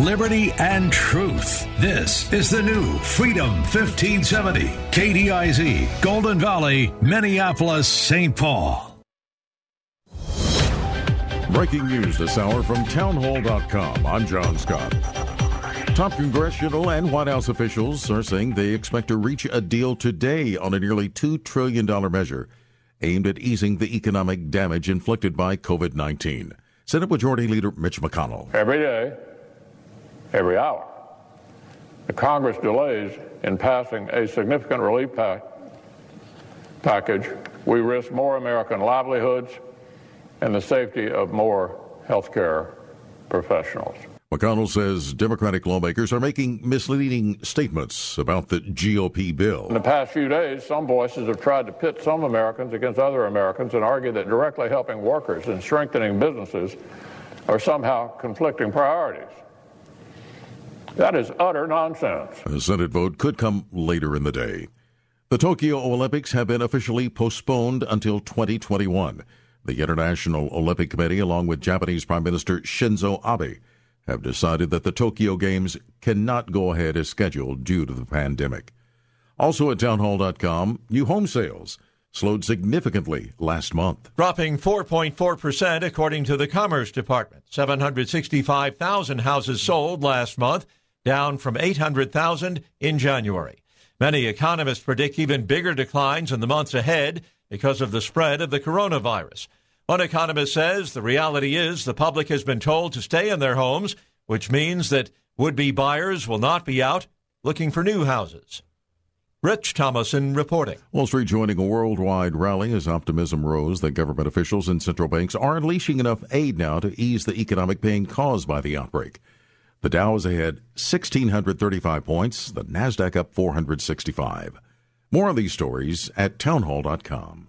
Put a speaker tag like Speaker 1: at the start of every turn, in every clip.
Speaker 1: Liberty and truth. This is the new Freedom 1570. KDIZ, Golden Valley, Minneapolis, St. Paul.
Speaker 2: Breaking news this hour from townhall.com. I'm John Scott. Top congressional and White House officials are saying they expect to reach a deal today on a nearly $2 trillion measure aimed at easing the economic damage inflicted by COVID 19. Senate Majority Leader Mitch McConnell.
Speaker 3: Every day, every hour, the Congress delays in passing a significant relief pack- package, we risk more American livelihoods and the safety of more healthcare professionals.
Speaker 2: McConnell says Democratic lawmakers are making misleading statements about the GOP bill.
Speaker 3: In the past few days, some voices have tried to pit some Americans against other Americans and argue that directly helping workers and strengthening businesses are somehow conflicting priorities. That is utter nonsense.
Speaker 2: A Senate vote could come later in the day. The Tokyo Olympics have been officially postponed until 2021. The International Olympic Committee, along with Japanese Prime Minister Shinzo Abe, have decided that the Tokyo Games cannot go ahead as scheduled due to the pandemic. Also at townhall.com, new home sales slowed significantly last month.
Speaker 4: Dropping 4.4% according to the Commerce Department. 765,000 houses sold last month, down from 800,000 in January. Many economists predict even bigger declines in the months ahead because of the spread of the coronavirus. One economist says the reality is the public has been told to stay in their homes, which means that would be buyers will not be out looking for new houses. Rich Thomason reporting.
Speaker 2: Wall Street joining a worldwide rally as optimism rose that government officials and central banks are unleashing enough aid now to ease the economic pain caused by the outbreak. The Dow is ahead 1,635 points, the NASDAQ up 465. More of these stories at townhall.com.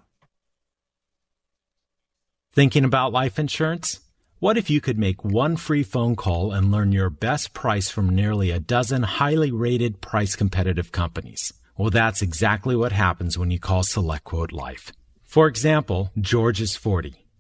Speaker 5: Thinking about life insurance? What if you could make one free phone call and learn your best price from nearly a dozen highly rated price competitive companies? Well, that's exactly what happens when you call SelectQuote Life. For example, George is 40.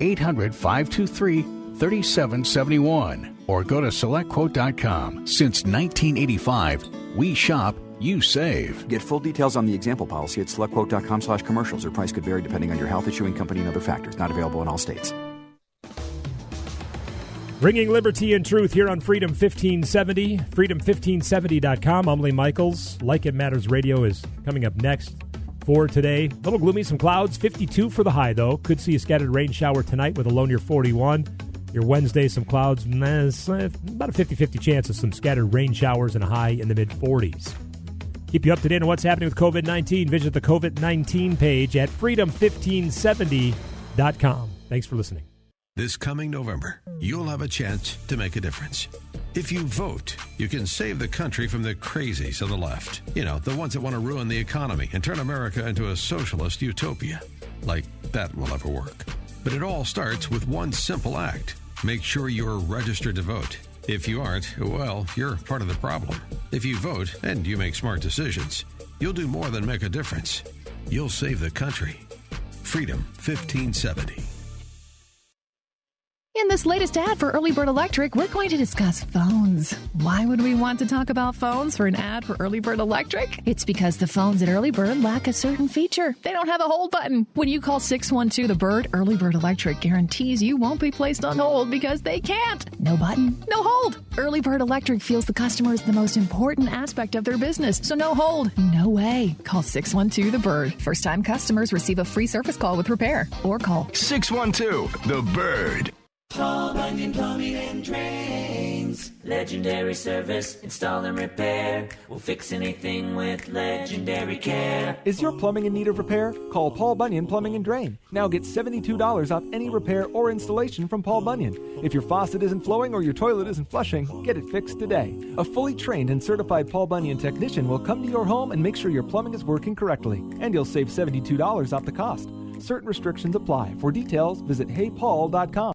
Speaker 6: 800 523 3771. Or go to selectquote.com. Since 1985, we shop, you save.
Speaker 7: Get full details on the example policy at selectquote.com slash commercials. Or price could vary depending on your health issuing company and other factors. Not available in all states.
Speaker 8: Bringing liberty and truth here on Freedom 1570, freedom1570.com. I'm Lee Michaels. Like It Matters Radio is coming up next for today. A little gloomy, some clouds, 52 for the high, though. Could see a scattered rain shower tonight with a low near 41. Your Wednesday, some clouds, about a 50 50 chance of some scattered rain showers and a high in the mid 40s. Keep you up to date on what's happening with COVID 19. Visit the COVID 19 page at freedom1570.com. Thanks for listening.
Speaker 9: This coming November, you'll have a chance to make a difference. If you vote, you can save the country from the crazies of the left. You know, the ones that want to ruin the economy and turn America into a socialist utopia. Like, that will ever work. But it all starts with one simple act make sure you're registered to vote. If you aren't, well, you're part of the problem. If you vote and you make smart decisions, you'll do more than make a difference. You'll save the country. Freedom 1570.
Speaker 10: In this latest ad for Early Bird Electric, we're going to discuss phones. Why would we want to talk about phones for an ad for Early Bird Electric? It's because the phones at Early Bird lack a certain feature. They don't have a hold button. When you call 612 the Bird, Early Bird Electric guarantees you won't be placed on hold because they can't. No button, no hold. Early Bird Electric feels the customer is the most important aspect of their business, so no hold, no way. Call 612 the Bird. First time customers receive a free service call with repair or call
Speaker 11: 612 the Bird.
Speaker 12: Paul Bunyan Plumbing and Drains. Legendary service, install and repair. We'll fix anything with legendary care.
Speaker 13: Is your plumbing in need of repair? Call Paul Bunyan Plumbing and Drain. Now get $72 off any repair or installation from Paul Bunyan. If your faucet isn't flowing or your toilet isn't flushing, get it fixed today. A fully trained and certified Paul Bunyan technician will come to your home and make sure your plumbing is working correctly. And you'll save $72 off the cost. Certain restrictions apply. For details, visit heypaul.com.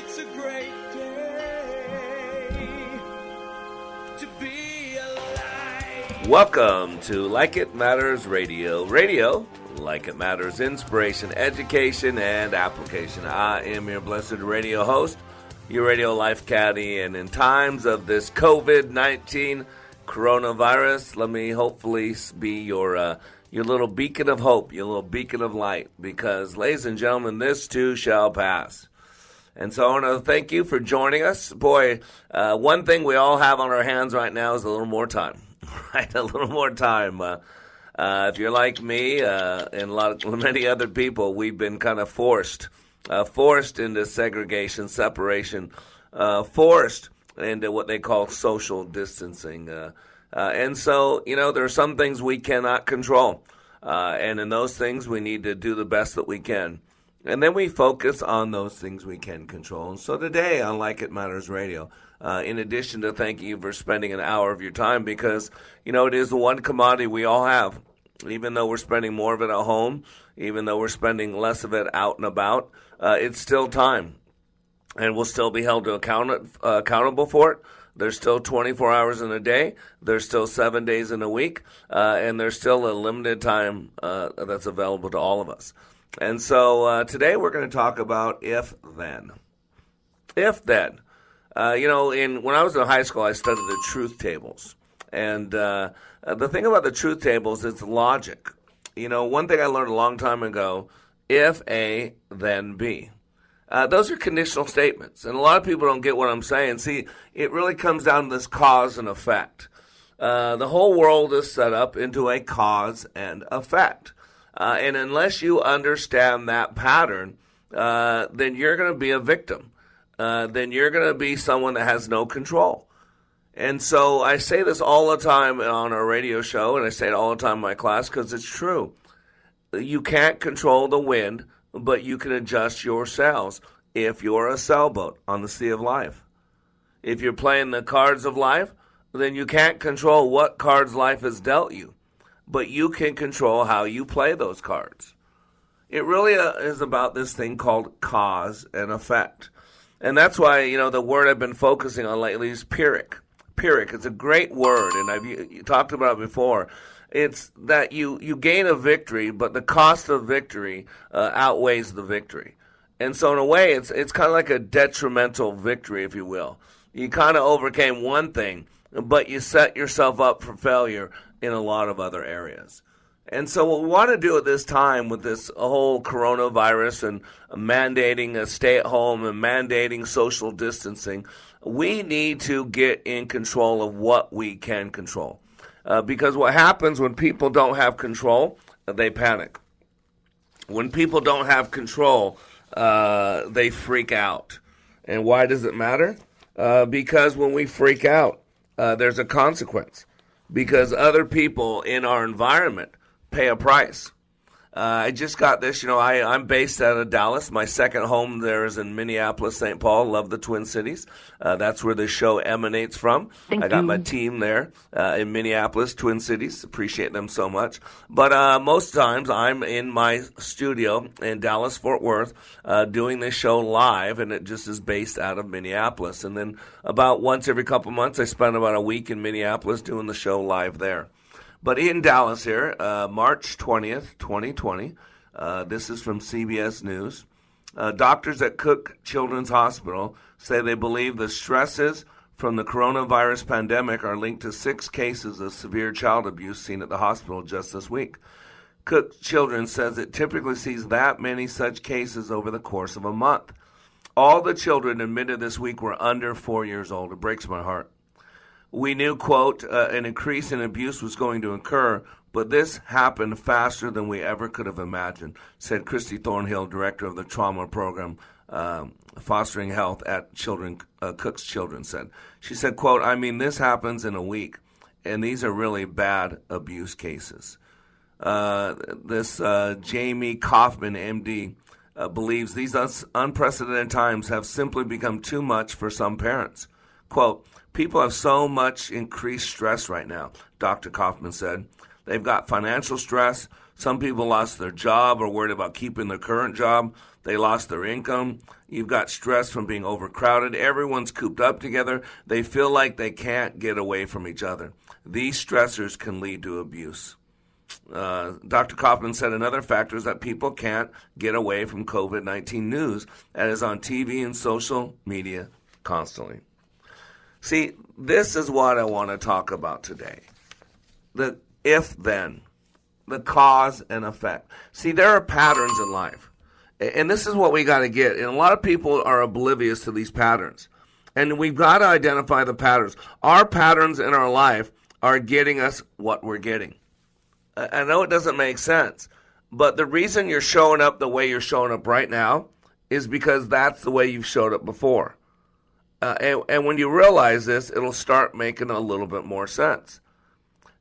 Speaker 14: Welcome to Like It Matters Radio. Radio, like it matters, inspiration, education, and application. I am your blessed radio host, your radio life caddy, and in times of this COVID 19 coronavirus, let me hopefully be your. Uh, your little beacon of hope, your little beacon of light, because, ladies and gentlemen, this too shall pass. And so I want to thank you for joining us. Boy, uh, one thing we all have on our hands right now is a little more time, right? A little more time. Uh, uh, if you're like me uh, and a lot of many other people, we've been kind of forced, uh, forced into segregation, separation, uh, forced into what they call social distancing. and so, you know, there are some things we cannot control. and in those things, we need to do the best that we can. And then we focus on those things we can control. And so today on Like It Matters Radio, uh, in addition to thanking you for spending an hour of your time, because, you know, it is the one commodity we all have. Even though we're spending more of it at home, even though we're spending less of it out and about, uh, it's still time. And we'll still be held to account, uh, accountable for it. There's still 24 hours in a day. There's still seven days in a week. Uh, and there's still a limited time uh, that's available to all of us. And so uh, today we're going to talk about if then. If then. Uh, you know, in when I was in high school, I studied the truth tables. And uh, the thing about the truth tables is logic. You know, one thing I learned a long time ago if A, then B. Uh, those are conditional statements. And a lot of people don't get what I'm saying. See, it really comes down to this cause and effect. Uh, the whole world is set up into a cause and effect. Uh, and unless you understand that pattern, uh, then you're going to be a victim. Uh, then you're going to be someone that has no control. And so I say this all the time on our radio show, and I say it all the time in my class because it's true. You can't control the wind, but you can adjust your sails if you're a sailboat on the sea of life. If you're playing the cards of life, then you can't control what cards life has dealt you but you can control how you play those cards. It really uh, is about this thing called cause and effect. And that's why, you know, the word I've been focusing on lately is Pyrrhic. Pyrrhic, it's a great word, and I've talked about it before. It's that you, you gain a victory, but the cost of victory uh, outweighs the victory. And so, in a way, it's, it's kind of like a detrimental victory, if you will. You kind of overcame one thing, but you set yourself up for failure in a lot of other areas. And so, what we want to do at this time with this whole coronavirus and mandating a stay at home and mandating social distancing, we need to get in control of what we can control. Uh, because what happens when people don't have control, they panic. When people don't have control, uh, they freak out. And why does it matter? Uh, because when we freak out, uh, there's a consequence because other people in our environment pay a price. Uh, I just got this. You know, I, I'm based out of Dallas. My second home there is in Minneapolis, St. Paul. Love the Twin Cities. Uh, that's where the show emanates from.
Speaker 15: Thank
Speaker 14: I got
Speaker 15: you.
Speaker 14: my team there uh, in Minneapolis, Twin Cities. Appreciate them so much. But uh, most times I'm in my studio in Dallas, Fort Worth, uh, doing this show live, and it just is based out of Minneapolis. And then about once every couple months, I spend about a week in Minneapolis doing the show live there. But in Dallas here, uh, March 20th, 2020, uh, this is from CBS News. Uh, doctors at Cook Children's Hospital say they believe the stresses from the coronavirus pandemic are linked to six cases of severe child abuse seen at the hospital just this week. Cook Children says it typically sees that many such cases over the course of a month. All the children admitted this week were under four years old. It breaks my heart. We knew, quote, uh, an increase in abuse was going to occur, but this happened faster than we ever could have imagined, said Christy Thornhill, director of the trauma program, um, Fostering Health at Children uh, Cook's Children, said. She said, quote, I mean, this happens in a week, and these are really bad abuse cases. Uh, this uh, Jamie Coffman, MD, uh, believes these us unprecedented times have simply become too much for some parents. Quote, People have so much increased stress right now, Dr. Coffman said. They've got financial stress. Some people lost their job or worried about keeping their current job. They lost their income. You've got stress from being overcrowded. Everyone's cooped up together. They feel like they can't get away from each other. These stressors can lead to abuse. Uh, Dr. Coffman said another factor is that people can't get away from COVID 19 news that is on TV and social media constantly. See, this is what I want to talk about today. The if then, the cause and effect. See, there are patterns in life. And this is what we got to get. And a lot of people are oblivious to these patterns. And we've got to identify the patterns. Our patterns in our life are getting us what we're getting. I know it doesn't make sense, but the reason you're showing up the way you're showing up right now is because that's the way you've showed up before. Uh, and, and when you realize this, it'll start making a little bit more sense.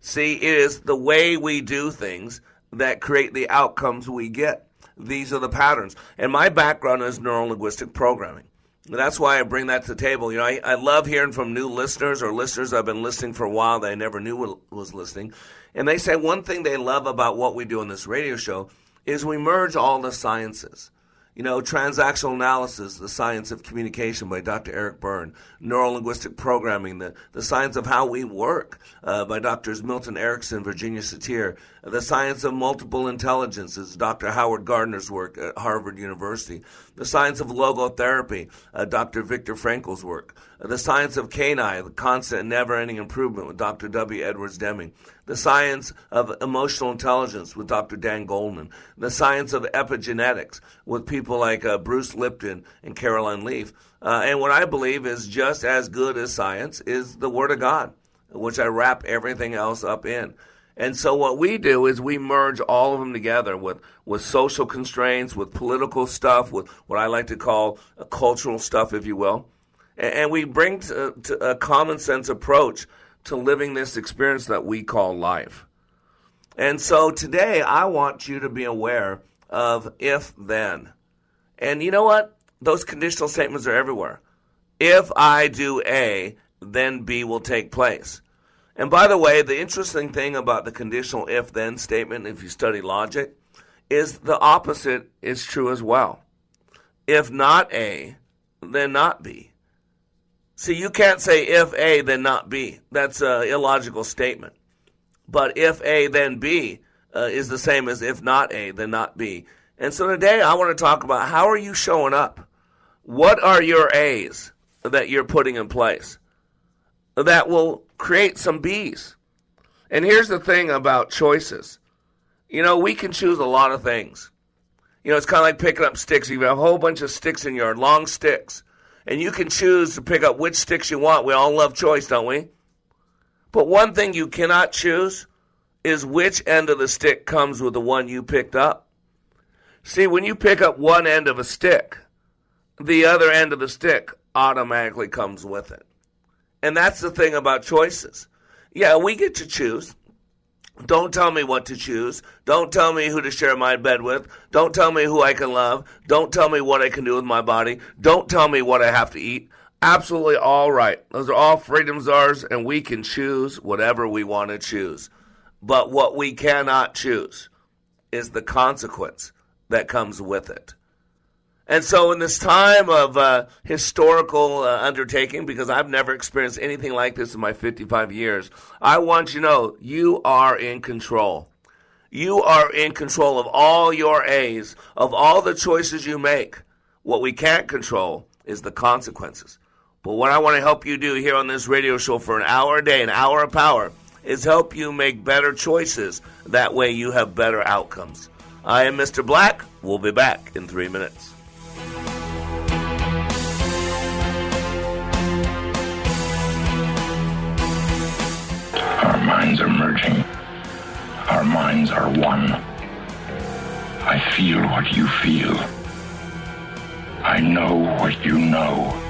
Speaker 14: See, it is the way we do things that create the outcomes we get. These are the patterns. And my background is neuro linguistic programming. That's why I bring that to the table. You know, I, I love hearing from new listeners or listeners I've been listening for a while that I never knew was listening. And they say one thing they love about what we do on this radio show is we merge all the sciences. You know, transactional analysis, the science of communication by Dr. Eric Berne, neurolinguistic programming, the, the science of how we work uh, by Drs. Milton Erickson, Virginia Satir, the science of multiple intelligences, Dr. Howard Gardner's work at Harvard University, the science of logotherapy, uh, Dr. Viktor Frankl's work, the science of canine, the constant and never-ending improvement with Dr. W. Edwards Deming, the science of emotional intelligence with Dr. Dan Goleman, the science of epigenetics with people like uh, Bruce Lipton and Caroline Leaf. Uh, and what I believe is just as good as science is the Word of God, which I wrap everything else up in. And so what we do is we merge all of them together with, with social constraints, with political stuff, with what I like to call cultural stuff, if you will. And, and we bring to, uh, to a common sense approach to living this experience that we call life. And so today I want you to be aware of if then. And you know what? Those conditional statements are everywhere. If I do A, then B will take place. And by the way, the interesting thing about the conditional if then statement, if you study logic, is the opposite is true as well. If not A, then not B. See, you can't say if A, then not B. That's an illogical statement. But if A, then B uh, is the same as if not A, then not B. And so today I want to talk about how are you showing up? What are your A's that you're putting in place that will create some bees. And here's the thing about choices. You know, we can choose a lot of things. You know, it's kind of like picking up sticks. You have a whole bunch of sticks in your long sticks. And you can choose to pick up which sticks you want. We all love choice, don't we? But one thing you cannot choose is which end of the stick comes with the one you picked up. See, when you pick up one end of a stick, the other end of the stick automatically comes with it. And that's the thing about choices. Yeah, we get to choose. Don't tell me what to choose. Don't tell me who to share my bed with. Don't tell me who I can love. Don't tell me what I can do with my body. Don't tell me what I have to eat. Absolutely all right. Those are all freedoms ours, and we can choose whatever we want to choose. But what we cannot choose is the consequence that comes with it. And so, in this time of uh, historical uh, undertaking, because I've never experienced anything like this in my 55 years, I want you to know you are in control. You are in control of all your A's, of all the choices you make. What we can't control is the consequences. But what I want to help you do here on this radio show for an hour a day, an hour of power, is help you make better choices. That way you have better outcomes. I am Mr. Black. We'll be back in three minutes.
Speaker 11: Minds are merging. Our minds are one. I feel what you feel. I know what you know.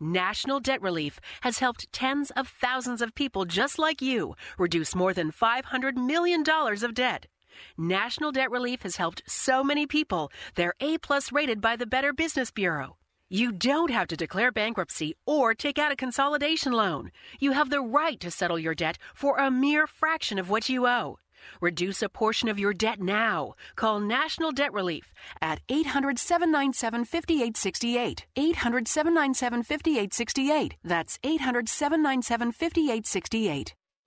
Speaker 16: National Debt Relief has helped tens of thousands of people just like you reduce more than $500 million of debt. National Debt Relief has helped so many people. They're A plus rated by the Better Business Bureau. You don't have to declare bankruptcy or take out a consolidation loan. You have the right to settle your debt for a mere fraction of what you owe. Reduce a portion of your debt now. Call National Debt Relief at 800 797 5868. 800 797 5868. That's 800 797 5868.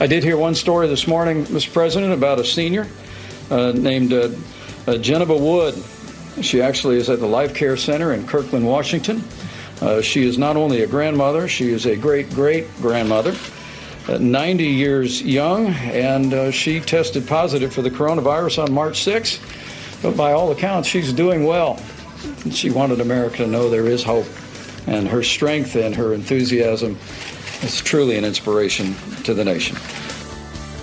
Speaker 17: I did hear one story this morning, Mr. President, about a senior uh, named uh, uh, Geneva Wood. She actually is at the Life Care Center in Kirkland, Washington. Uh, she is not only a grandmother, she is a great great grandmother. Uh, 90 years young, and uh, she tested positive for the coronavirus on March 6th. But by all accounts, she's doing well. She wanted America to know there is hope, and her strength and her enthusiasm is truly an inspiration to the nation.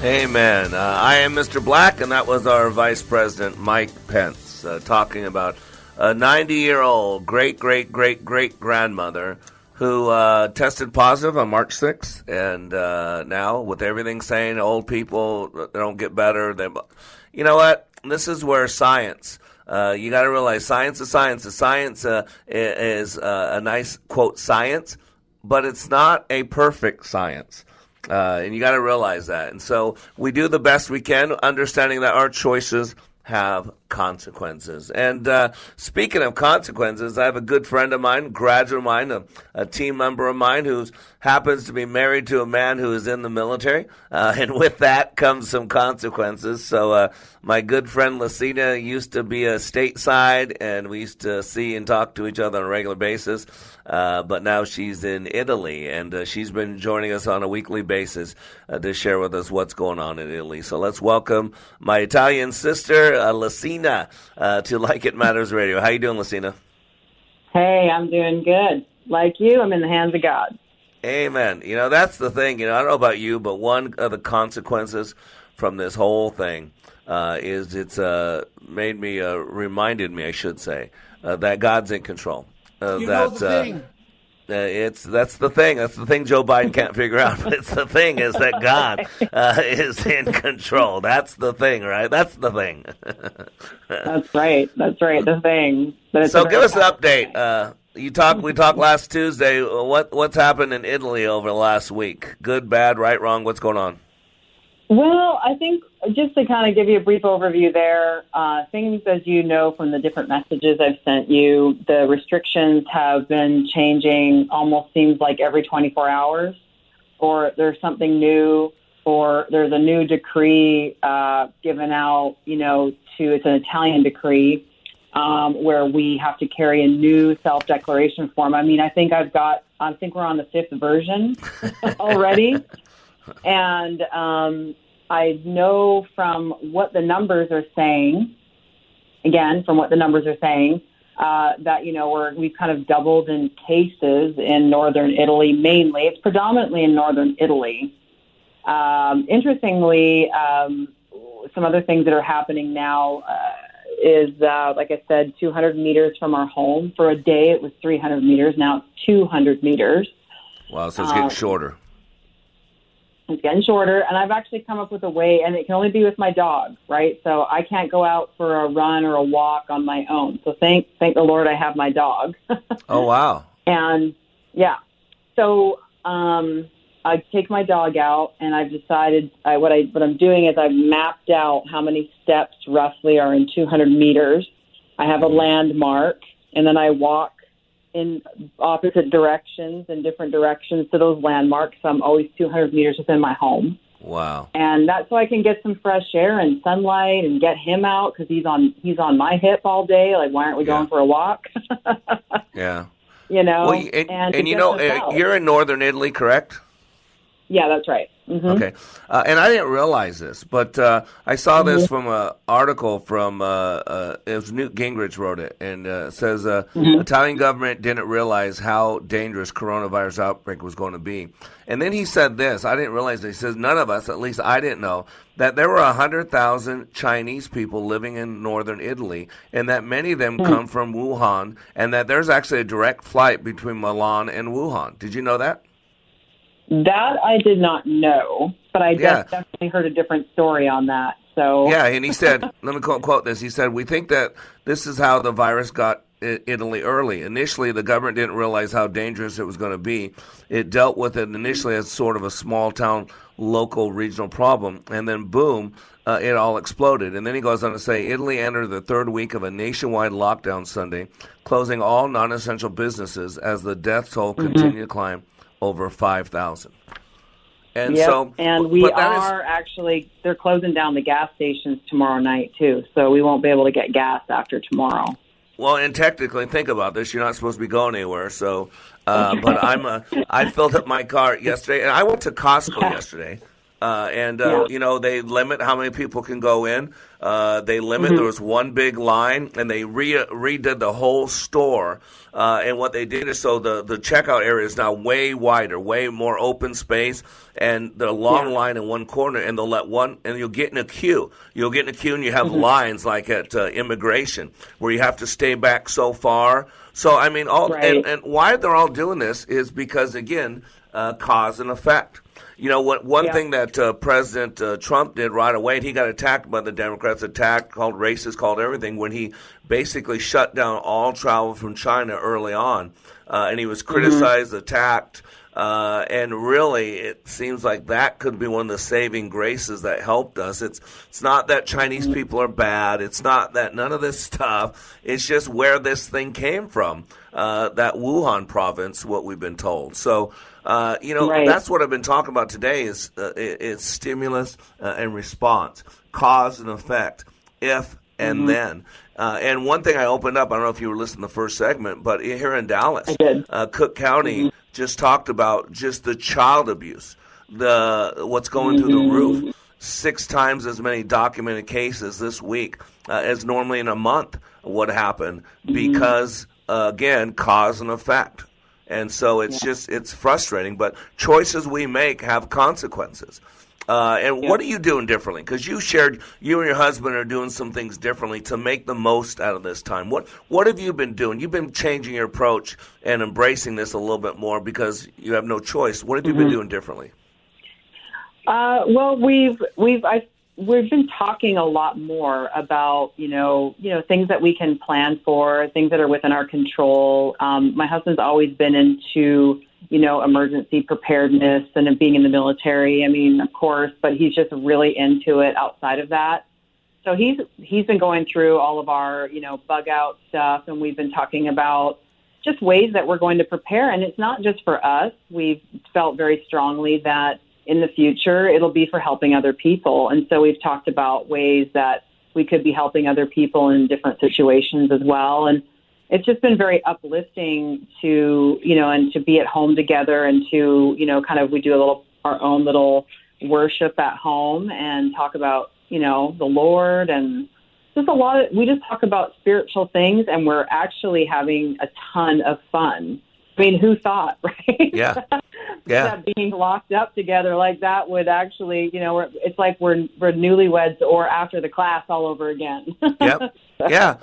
Speaker 14: Amen. Uh, I am Mr. Black, and that was our Vice President Mike Pence uh, talking about a 90 year old great, great, great, great grandmother who uh, tested positive on March 6th, and uh, now with everything saying old people they don't get better, they, you know what? This is where science. Uh, you got to realize science is science. Science uh, is a nice quote science, but it's not a perfect science. Uh, and you got to realize that. And so we do the best we can, understanding that our choices have consequences. And uh, speaking of consequences, I have a good friend of mine, graduate of mine, a, a team member of mine who happens to be married to a man who is in the military. Uh, and with that comes some consequences. So uh, my good friend Lucina used to be a stateside, and we used to see and talk to each other on a regular basis. Uh, but now she's in Italy, and uh, she's been joining us on a weekly basis uh, to share with us what's going on in Italy. So let's welcome my Italian sister, uh, Lucina, uh, to Like It Matters Radio. How you doing, Lucina?
Speaker 18: Hey, I'm doing good. Like you, I'm in the hands of God.
Speaker 14: Amen. You know, that's the thing. You know, I don't know about you, but one of the consequences from this whole thing uh, is it's uh, made me, uh, reminded me, I should say, uh, that God's in control. Uh,
Speaker 19: You
Speaker 14: that,
Speaker 19: know the
Speaker 14: uh,
Speaker 19: thing.
Speaker 14: uh, it's that's the thing. That's the thing Joe Biden can't figure out. But it's the thing is that God uh, is in control. That's the thing, right? That's the thing.
Speaker 18: That's right. That's right. The thing. It's
Speaker 14: so give us an update. Uh, you talk. We talked last Tuesday. What what's happened in Italy over the last week? Good, bad, right, wrong? What's going on?
Speaker 18: Well, I think just to kind of give you a brief overview there, uh, things as you know from the different messages I've sent you, the restrictions have been changing almost seems like every 24 hours, or there's something new, or there's a new decree uh, given out, you know, to, it's an Italian decree um, where we have to carry a new self declaration form. I mean, I think I've got, I think we're on the fifth version already. And um, I know from what the numbers are saying, again, from what the numbers are saying, uh, that you know we're we've kind of doubled in cases in northern Italy. Mainly, it's predominantly in northern Italy. Um, interestingly, um, some other things that are happening now uh, is, uh, like I said, 200 meters from our home. For a day, it was 300 meters. Now it's 200 meters.
Speaker 14: Wow, so it's getting
Speaker 18: Um,
Speaker 14: shorter.
Speaker 18: It's getting shorter, and I've actually come up with a way, and it can only be with my dog, right? So I can't go out for a run or a walk on my own. So thank thank the Lord I have my dog.
Speaker 14: Oh wow.
Speaker 18: and yeah, so um, I take my dog out, and I've decided I, what I what I'm doing is I've mapped out how many steps roughly are in 200 meters. I have a landmark, and then I walk in opposite directions in different directions to those landmarks. So I'm always 200 meters within my home.
Speaker 14: Wow.
Speaker 18: And that's so I can get some fresh air and sunlight and get him out because he's on he's on my hip all day. Like, why aren't we going for a walk?
Speaker 14: Yeah.
Speaker 18: you know,
Speaker 14: Well, and,
Speaker 18: and,
Speaker 14: and you know, uh, you're in northern Italy, correct?
Speaker 18: Yeah, that's right. hmm
Speaker 14: Okay, uh, and I didn't realize this, but uh, I saw this
Speaker 18: Mhm.
Speaker 14: from an article from uh, uh, it was Newt Gingrich wrote it, and uh, it says uh,
Speaker 18: Mhm.
Speaker 14: Italian government didn't realize how dangerous coronavirus outbreak was going to be, and then he said this. I didn't realize. This. He says none of us, at least I didn't know, that there were hundred thousand Chinese people living in northern Italy, and that many of them
Speaker 18: Hmm.
Speaker 14: come from Wuhan, and that there's actually a direct flight between Milan and Wuhan. Did you know that?
Speaker 18: That I did not know, but I
Speaker 14: Yeah.
Speaker 18: definitely heard a different story on that. So
Speaker 14: Yeah, and he said, let me quote, quote this. He said, "We think that this is how the virus got Italy early. Initially, the government didn't realize how dangerous it was going to be. It dealt with it initially as sort of a small town, local, regional problem, and then boom." Uh, it all exploded. And then he goes on to say Italy entered the third week of a nationwide lockdown Sunday, closing all non essential businesses as the death toll
Speaker 18: Mhm.
Speaker 14: continued to climb over 5,000. And
Speaker 18: Yep,
Speaker 14: so,
Speaker 18: and we
Speaker 14: that is-
Speaker 18: are actually they're closing down the gas stations tomorrow night too, so we won't be able to get gas after tomorrow.
Speaker 14: Well, and technically, think about this. You're not supposed to be going anywhere. So, uh, but I'm a, I filled up my car yesterday, and I went to Costco yesterday. Uh, and uh,
Speaker 18: Yeah.
Speaker 14: you know they limit how many people can go in. Uh, they limit.
Speaker 18: Mhm.
Speaker 14: There was one big line, and they re- redid the whole store. Uh, and what they did is so the the checkout area is now way wider, way more open space, and the long
Speaker 18: Yeah.
Speaker 14: line in one corner. And they'll let one, and you'll get in a queue. You'll get in a queue, and you have
Speaker 18: Mhm.
Speaker 14: lines like at uh, immigration where you have to stay back so far. So I mean, all
Speaker 18: Right.
Speaker 14: and, and why they're all doing this is because again, uh, cause and effect. You know what? One
Speaker 18: Yeah.
Speaker 14: thing that uh, President uh, Trump did right away, and he got attacked by the Democrats, attacked, called racist, called everything, when he basically shut down all travel from China early on, uh, and he was criticized, attacked. Uh, and really, it seems like that could be one of the saving graces that helped us. It's it's not that Chinese people are bad. It's not that none of this stuff. It's just where this thing came from. Uh, that Wuhan province, what we've been told. So, uh, you know,
Speaker 18: Right.
Speaker 14: that's what I've been talking about today is uh, is stimulus uh, and response, cause and effect, if and
Speaker 18: Mhm.
Speaker 14: then. Uh, and one thing I opened up, I don't know if you were listening to the first segment, but here in Dallas, Uh, Cook County just talked about just the child abuse, the what's going through the roof. Six times as many documented cases this week uh, as normally in a month would happen because, uh, again, cause and effect. And so it's just it's frustrating, but choices we make have consequences. Uh, and what are you doing differently? Because you shared you and your husband are doing some things differently to make the most out of this time. What what have you been doing? You've been changing your approach and embracing this a little bit more because you have no choice. What have you been
Speaker 18: Mhm.
Speaker 14: doing differently?
Speaker 18: Uh, well, we've we've I, we've been talking a lot more about you know you know things that we can plan for, things that are within our control. Um, my husband's always been into you know emergency preparedness and being in the military. I mean, of course, but he's just really into it outside of that. So he's he's been going through all of our you know bug out stuff, and we've been talking about just ways that we're going to prepare. And it's not just for us. We've felt very strongly that in the future it'll be for helping other people. And so we've talked about ways that we could be helping other people in different situations as well. And it's just been very uplifting to, you know, and to be at home together and to, you know, kind of we do a little our own little worship at home and talk about, you know, the Lord and just a lot of we just talk about spiritual things and we're actually having a ton of fun. I mean, who thought, right?
Speaker 14: Yeah. Yeah.
Speaker 18: that being locked up together like that would actually, you know, we're, it's like we're we're newlyweds or after the class all over again.
Speaker 14: Yep. Yeah,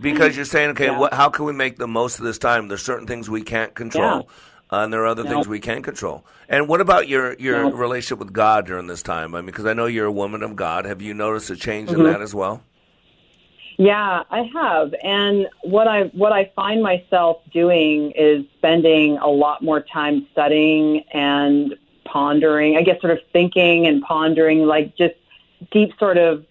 Speaker 14: because you're saying, okay,
Speaker 18: Yeah.
Speaker 14: what, how can we make the most of this time? There's certain things we can't control, uh, and there are other
Speaker 18: No.
Speaker 14: things we can control. And what about your your
Speaker 18: No.
Speaker 14: relationship with God during this time? I mean, because I know you're a woman of God. Have you noticed a change in
Speaker 18: Mhm.
Speaker 14: that as well?
Speaker 18: Yeah, I have. And what I what I find myself doing is spending a lot more time studying and pondering. I guess sort of thinking and pondering like just deep sort of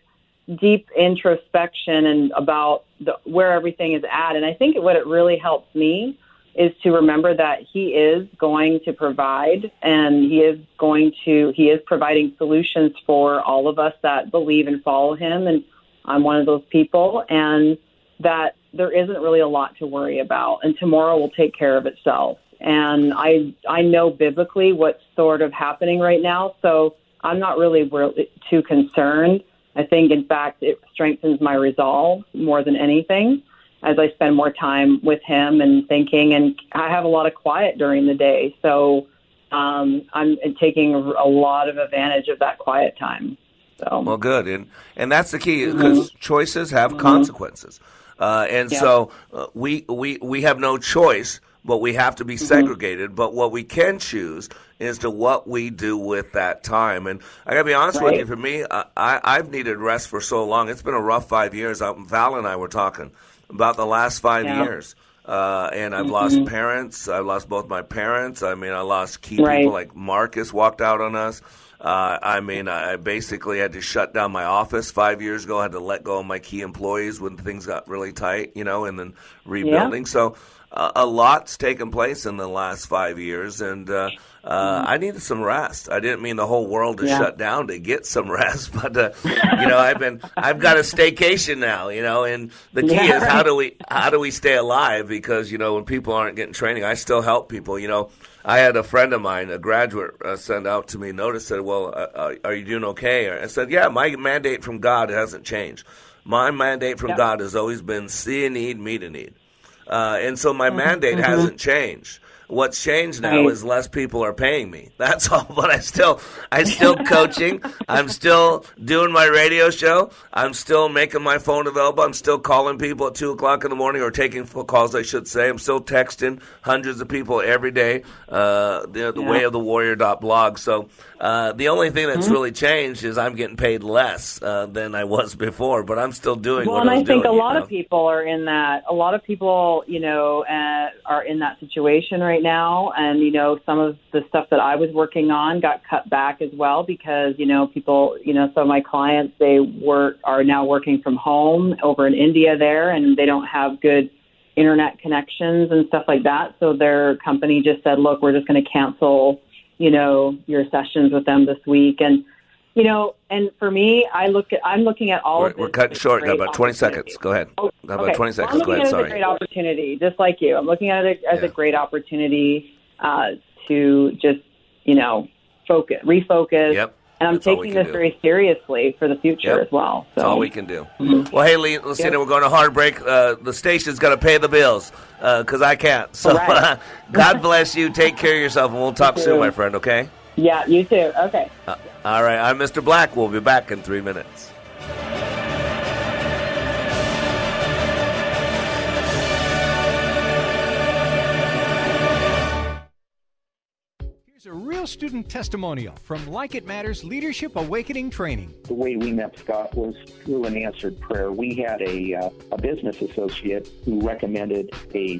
Speaker 18: deep introspection and about the, where everything is at. And I think what it really helps me is to remember that he is going to provide and he is going to he is providing solutions for all of us that believe and follow him and I'm one of those people and that there isn't really a lot to worry about and tomorrow will take care of itself. And I I know biblically what's sort of happening right now, so I'm not really, really too concerned. I think in fact it strengthens my resolve more than anything as I spend more time with him and thinking and I have a lot of quiet during the day. So um, I'm taking a lot of advantage of that quiet time. So
Speaker 14: Well, good, and and that's the key because choices have consequences, uh, and
Speaker 18: Yeah.
Speaker 14: so uh, we we we have no choice, but we have to be segregated. But what we can choose is to what we do with that time. And I got to be honest with you, for me, I, I I've needed rest for so long. It's been a rough five years. Uh, Val and I were talking about the last five
Speaker 18: Yeah.
Speaker 14: years. Uh, and I've
Speaker 18: Mhm.
Speaker 14: lost parents. I've lost both my parents. I mean, I lost key
Speaker 18: Right.
Speaker 14: people like Marcus walked out on us. Uh, I mean, I basically had to shut down my office five years ago. I had to let go of my key employees when things got really tight, you know, and then rebuilding. So uh, a lot's taken place in the last five years, and uh, uh, I needed some rest. I didn't mean the whole world to
Speaker 18: Yeah.
Speaker 14: shut down to get some rest, but uh, you know, I've been I've got a staycation now, you know, and the key
Speaker 18: Yeah,
Speaker 14: is how do we how do we stay alive? Because you know, when people aren't getting training, I still help people. You know, I had a friend of mine, a graduate, uh, send out to me notice said, "Well, uh, uh, are you doing okay?" I said, "Yeah, my mandate from God hasn't changed. My mandate from
Speaker 18: Yep.
Speaker 14: God has always been see a need, meet a need, uh, and so my
Speaker 18: Mhm,
Speaker 14: mandate
Speaker 18: mhm.
Speaker 14: hasn't changed." What's changed now
Speaker 18: Right.
Speaker 14: is less people are paying me. That's all. But I still, I still coaching. I'm still doing my radio show. I'm still making my phone available. I'm still calling people at two o'clock in the morning or taking calls. I should say. I'm still texting hundreds of people every day. Uh, the the
Speaker 18: Yeah.
Speaker 14: way of the warrior dot blog. So uh, the only thing that's
Speaker 18: Mhm.
Speaker 14: really changed is I'm getting paid less uh, than I was before. But I'm still doing
Speaker 18: well, and
Speaker 14: I
Speaker 18: I think
Speaker 14: doing.
Speaker 18: a
Speaker 14: you
Speaker 18: lot
Speaker 14: know?
Speaker 18: of people are in that. A lot of people, you know, uh, are in that situation right now, and you know, some of the stuff that I was working on got cut back as well because you know, people, you know, some of my clients they work are now working from home over in India there, and they don't have good internet connections and stuff like that. So their company just said, "Look, we're just going to cancel, you know, your sessions with them this week." And you know, and for me, I look at I'm looking at all
Speaker 14: We're,
Speaker 18: of this
Speaker 14: we're cutting short. Got about 20 seconds. Go ahead. Got about
Speaker 18: Okay.
Speaker 14: 20
Speaker 18: Well,
Speaker 14: seconds.
Speaker 18: I'm
Speaker 14: Go ahead.
Speaker 18: at it as a great opportunity, just like you. I'm looking at it as a great opportunity uh, to just, you know, focus, refocus.
Speaker 14: Yep.
Speaker 18: And I'm
Speaker 14: That's
Speaker 18: taking this
Speaker 14: do.
Speaker 18: very seriously for the future
Speaker 14: Yep.
Speaker 18: as well. So
Speaker 14: That's all we can do.
Speaker 18: Mhm.
Speaker 14: Well, hey, Lee, let's see.
Speaker 18: Yep.
Speaker 14: We're going to hard break. Uh, the station's going to pay the bills because I can't. So,
Speaker 18: right.
Speaker 14: God bless you. Take care of yourself, and we'll talk soon, my friend. Okay.
Speaker 18: Yeah, you too. Okay.
Speaker 14: Uh, all right. I'm Mr. Black. We'll be back in three minutes.
Speaker 20: Here's a real student testimonial from Like It Matters Leadership Awakening Training.
Speaker 19: The way we met Scott was through an answered prayer. We had a, uh, a business associate who recommended a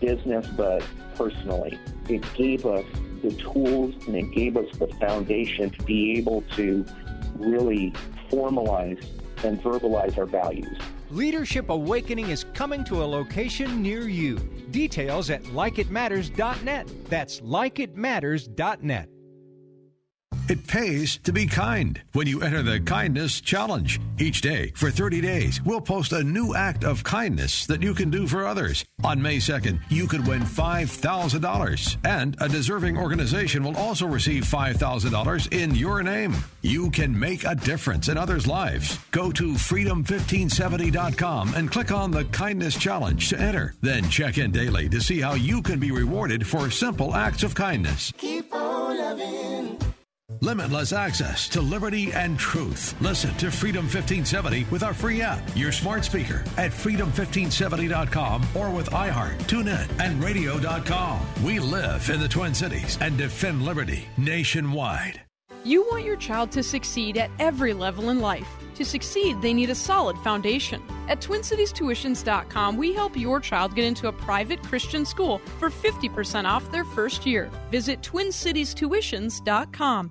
Speaker 19: business, but personally. It gave us the tools and it gave us the foundation to be able to really formalize and verbalize our values.
Speaker 20: Leadership Awakening is coming to a location near you. Details at likeitmatters.net. That's likeitmatters.net.
Speaker 9: It pays to be kind when you enter the Kindness Challenge. Each day, for 30 days, we'll post a new act of kindness that you can do for others. On May 2nd, you could win $5,000, and a deserving organization will also receive $5,000 in your name. You can make a difference in others' lives. Go to freedom1570.com and click on the Kindness Challenge to enter. Then check in daily to see how you can be rewarded for simple acts of kindness.
Speaker 12: Keep on loving.
Speaker 9: Limitless access to liberty and truth. Listen to Freedom 1570 with our free app, your smart speaker at freedom1570.com or with iHeart, TuneIn, and radio.com. We live in the Twin Cities and defend liberty nationwide.
Speaker 21: You want your child to succeed at every level in life. To succeed, they need a solid foundation. At TwinCitiesTuitions.com, we help your child get into a private Christian school for 50% off their first year. Visit TwinCitiesTuitions.com.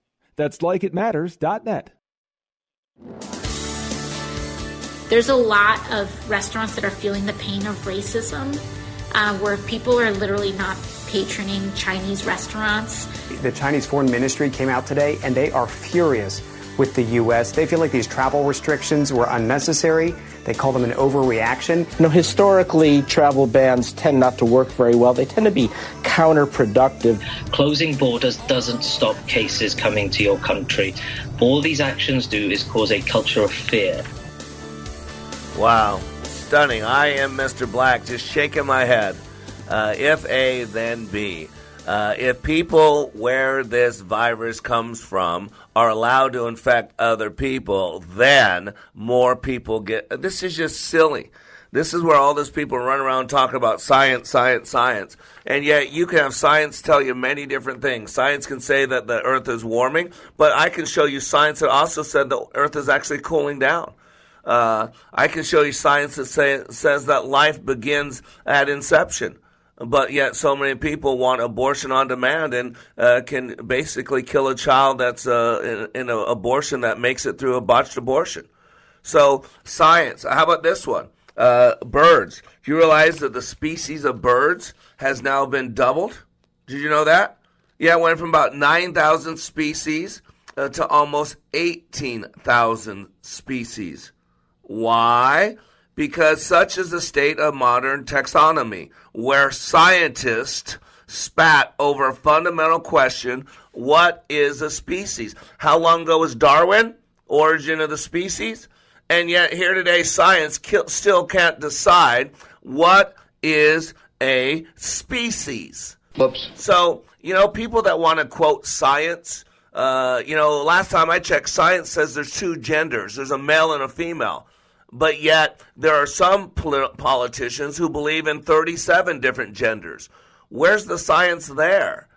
Speaker 13: That's likeitmatters.net.
Speaker 22: There's a lot of restaurants that are feeling the pain of racism.
Speaker 23: uh, where people are literally not patroning Chinese restaurants.
Speaker 22: The Chinese Foreign Ministry came out today and they are furious with the U.S. They feel like these travel restrictions were unnecessary. They call them an overreaction.
Speaker 24: You know, historically, travel bans tend not to work very well. They tend to be counterproductive.
Speaker 25: Closing borders doesn't stop cases coming to your country. All these actions do is cause a culture of fear.
Speaker 14: Wow. Stunning. I am Mr. Black, just shaking my head. Uh, if A, then B. Uh, if people where this virus comes from are allowed to infect other people, then more people get. This is just silly. This is where all these people run around talking about science, science, science. And yet you can have science tell you many different things. Science can say that the earth is warming, but I can show you science that also said the earth is actually cooling down. Uh, I can show you science that say, says that life begins at inception but yet so many people want abortion on demand and uh, can basically kill a child that's uh, in, in an abortion that makes it through a botched abortion. So, science. How about this one? Uh, birds. Do you realize that the species of birds has now been doubled? Did you know that? Yeah, it went from about 9,000 species uh, to almost 18,000 species. Why? Because such is the state of modern taxonomy, where scientists spat over a fundamental question what is a species? How long ago was Darwin? Origin of the species? And yet, here today, science still can't decide what is a species.
Speaker 24: Whoops.
Speaker 14: So, you know, people that want to quote science, uh, you know, last time I checked, science says there's two genders there's a male and a female but yet there are some politicians who believe in 37 different genders. Where's the science there?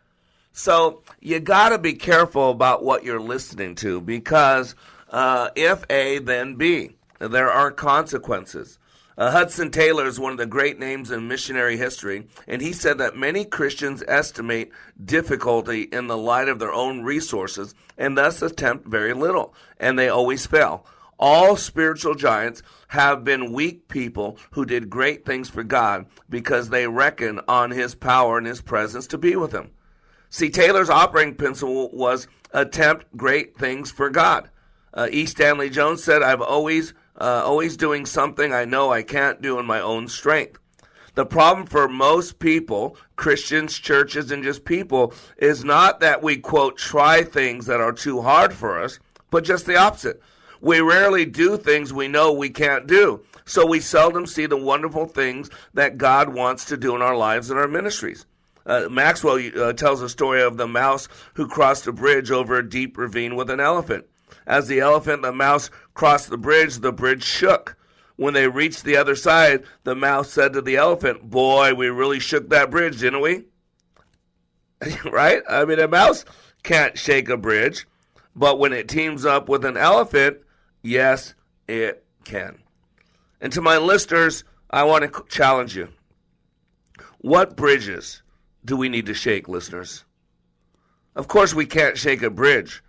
Speaker 14: So you got to be careful about what you're listening to because uh, if A, then B. There are consequences. Uh, Hudson Taylor is one of the great names in missionary history, and he said that many Christians estimate difficulty in the light of their own resources and thus attempt very little, and they always fail. All spiritual giants have been weak people who did great things for God because they reckon on his power and his presence to be with him. See, Taylor's operating principle was attempt great things for God. Uh, E. Stanley Jones said, "I've always, uh, always doing something I know I can't do in my own strength." The problem for most people, Christians, churches, and just people, is not that we quote try things that are too hard for us, but just the opposite. We rarely do things we know we can't do. So we seldom see the wonderful things that God wants to do in our lives and our ministries. Uh, Maxwell uh, tells a story of the mouse who crossed a bridge over a deep ravine with an elephant. As the elephant and the mouse crossed the bridge, the bridge shook. When they reached the other side, the mouse said to the elephant, Boy, we really shook that bridge, didn't we? right? I mean, a mouse can't shake a bridge, but when it teams up with an elephant, Yes, it can. And to my listeners, I want to challenge you. What bridges do we need to shake, listeners? Of course, we can't shake a bridge.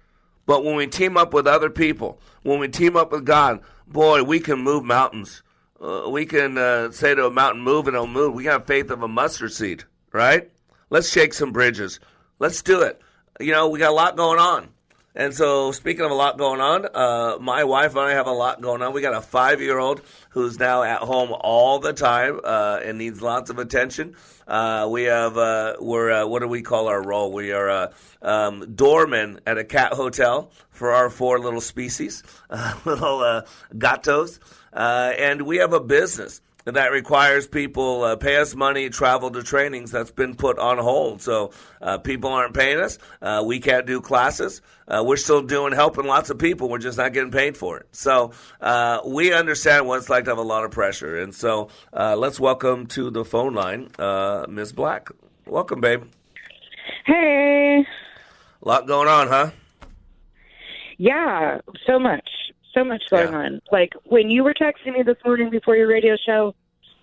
Speaker 14: But when we team up with other people, when we team up with God, boy, we can move mountains. Uh, we can uh, say to a mountain, move, and it'll move. We have faith of a mustard seed, right? Let's shake some bridges. Let's do it. You know, we got a lot going on. And so, speaking of a lot going on, uh, my wife and I have a lot going on. We got a five year old who's now at home all the time uh, and needs lots of attention. Uh, we have, uh, we're, uh, what do we call our role? We are uh, um, doormen at a cat hotel for our four little species, little gatos. and we have a business that requires people uh, pay us money, travel to trainings that's been put on hold. So uh, people aren't paying us. Uh, we can't do classes. Uh, we're still doing helping lots of people. We're just not getting paid for it. So uh, we understand what it's like to have a lot of pressure. And so uh, let's welcome to the phone line Miss Black. Welcome, babe.
Speaker 26: Hey.
Speaker 14: A lot going on, huh?
Speaker 26: Yeah, so much so much going yeah. on. Like when you were texting me this morning before your radio show,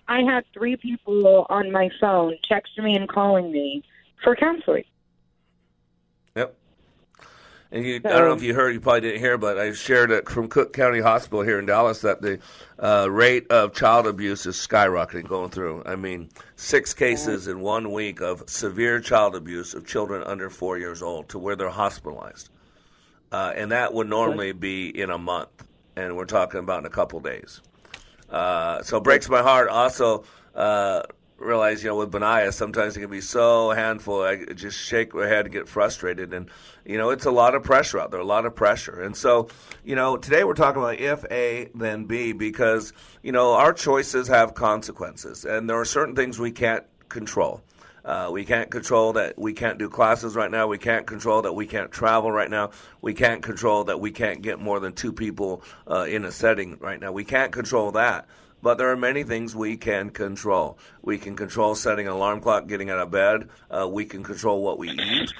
Speaker 26: I had three people on my phone texting me and calling me for counseling.
Speaker 14: Yep. And you, I don't know if you heard, you probably didn't hear, but I shared it from Cook County Hospital here in Dallas that the uh, rate of child abuse is skyrocketing going through. I mean, six cases in one week of severe child abuse of children under four years old to where they're hospitalized. Uh, and that would normally be in a month, and we're talking about in a couple days. Uh, so it breaks my heart. Also, uh, realize, you know, with Benaiah, sometimes it can be so handful. I just shake my head and get frustrated. And, you know, it's a lot of pressure out there, a lot of pressure. And so, you know, today we're talking about if A, then B, because, you know, our choices have consequences. And there are certain things we can't control. Uh, we can't control that we can't do classes right now. We can't control that we can't travel right now. We can't control that we can't get more than two people uh, in a setting right now. We can't control that. But there are many things we can control. We can control setting an alarm clock, getting out of bed. Uh, we can control what we eat.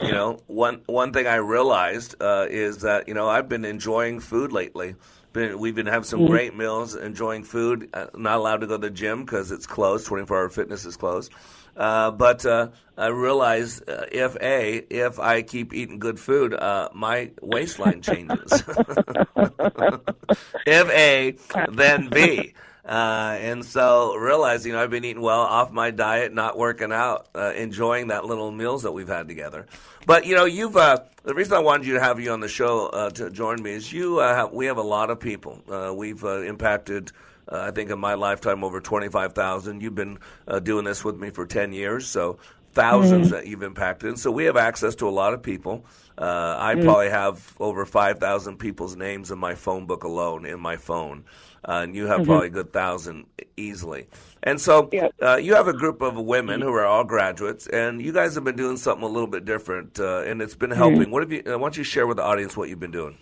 Speaker 14: You know, one one thing I realized uh, is that you know I've been enjoying food lately. We've been having some
Speaker 27: Mhm.
Speaker 14: great meals, enjoying food. Uh, not allowed to go to the gym because it's closed. Twenty four hour fitness is closed. Uh, but uh, I realize uh, if a if I keep eating good food, uh, my waistline changes. if a, then b. Uh, and so realizing I've been eating well off my diet, not working out, uh, enjoying that little meals that we've had together. But you know, you've uh, the reason I wanted you to have you on the show uh, to join me is you. Uh, have, we have a lot of people. Uh, we've uh, impacted. Uh, I think in my lifetime over twenty five thousand. You've been uh, doing this with me for ten years, so 1000s
Speaker 27: Mhm.
Speaker 14: that you've impacted. And so we have access to a lot of people. Uh, I
Speaker 27: Mm.
Speaker 14: probably have over 5,000 people's names in my phone book alone in my phone. Uh, and you have
Speaker 27: Mhm.
Speaker 14: probably a good thousand easily. And so uh, you have a group of women who are all graduates, and you guys have been doing something a little bit different, uh, and it's been helping.
Speaker 26: Mhm.
Speaker 14: What have you? Uh, why don't you share with the audience what you've been doing?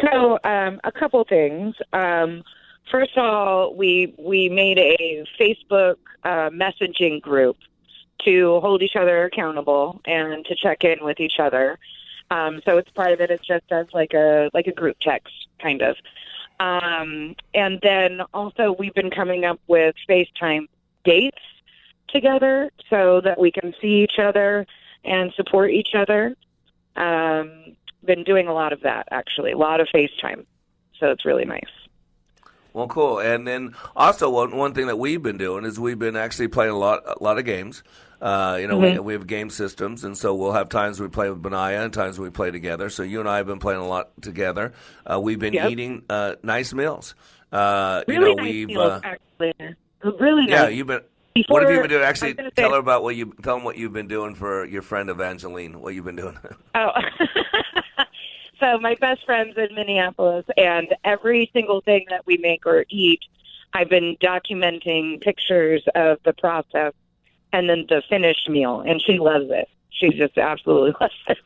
Speaker 26: So, um, a couple things. Um, first of all, we we made a Facebook uh, messaging group to hold each other accountable and to check in with each other. Um, so it's part of it. It's just as like a like a group text kind of. Um, and then also we've been coming up with FaceTime dates together so that we can see each other and support each other. Um, been doing a lot of that actually, a lot of FaceTime. So it's really nice.
Speaker 14: Well, cool. And then also one one thing that we've been doing is we've been actually playing a lot a lot of games. Uh, you know, we,
Speaker 27: Mhm.
Speaker 14: we have game systems, and so we'll have times we play with Benaiah and times we play together. So you and I have been playing a lot together. Uh, we've been
Speaker 26: Yep.
Speaker 14: eating uh, nice meals. Uh,
Speaker 26: Really
Speaker 14: you know,
Speaker 26: nice
Speaker 14: we've
Speaker 26: meals,
Speaker 14: uh,
Speaker 26: actually. Really
Speaker 14: yeah, you've been.
Speaker 26: Before-
Speaker 14: what have you been doing? Actually, tell
Speaker 26: say-
Speaker 14: her about what you tell them what you've been doing for your friend Evangeline. What you've been doing.
Speaker 26: Oh. so my best friend's in Minneapolis, and every single thing that we make or eat, I've been documenting pictures of the process and then the finished meal, and she loves it. She just absolutely loves it.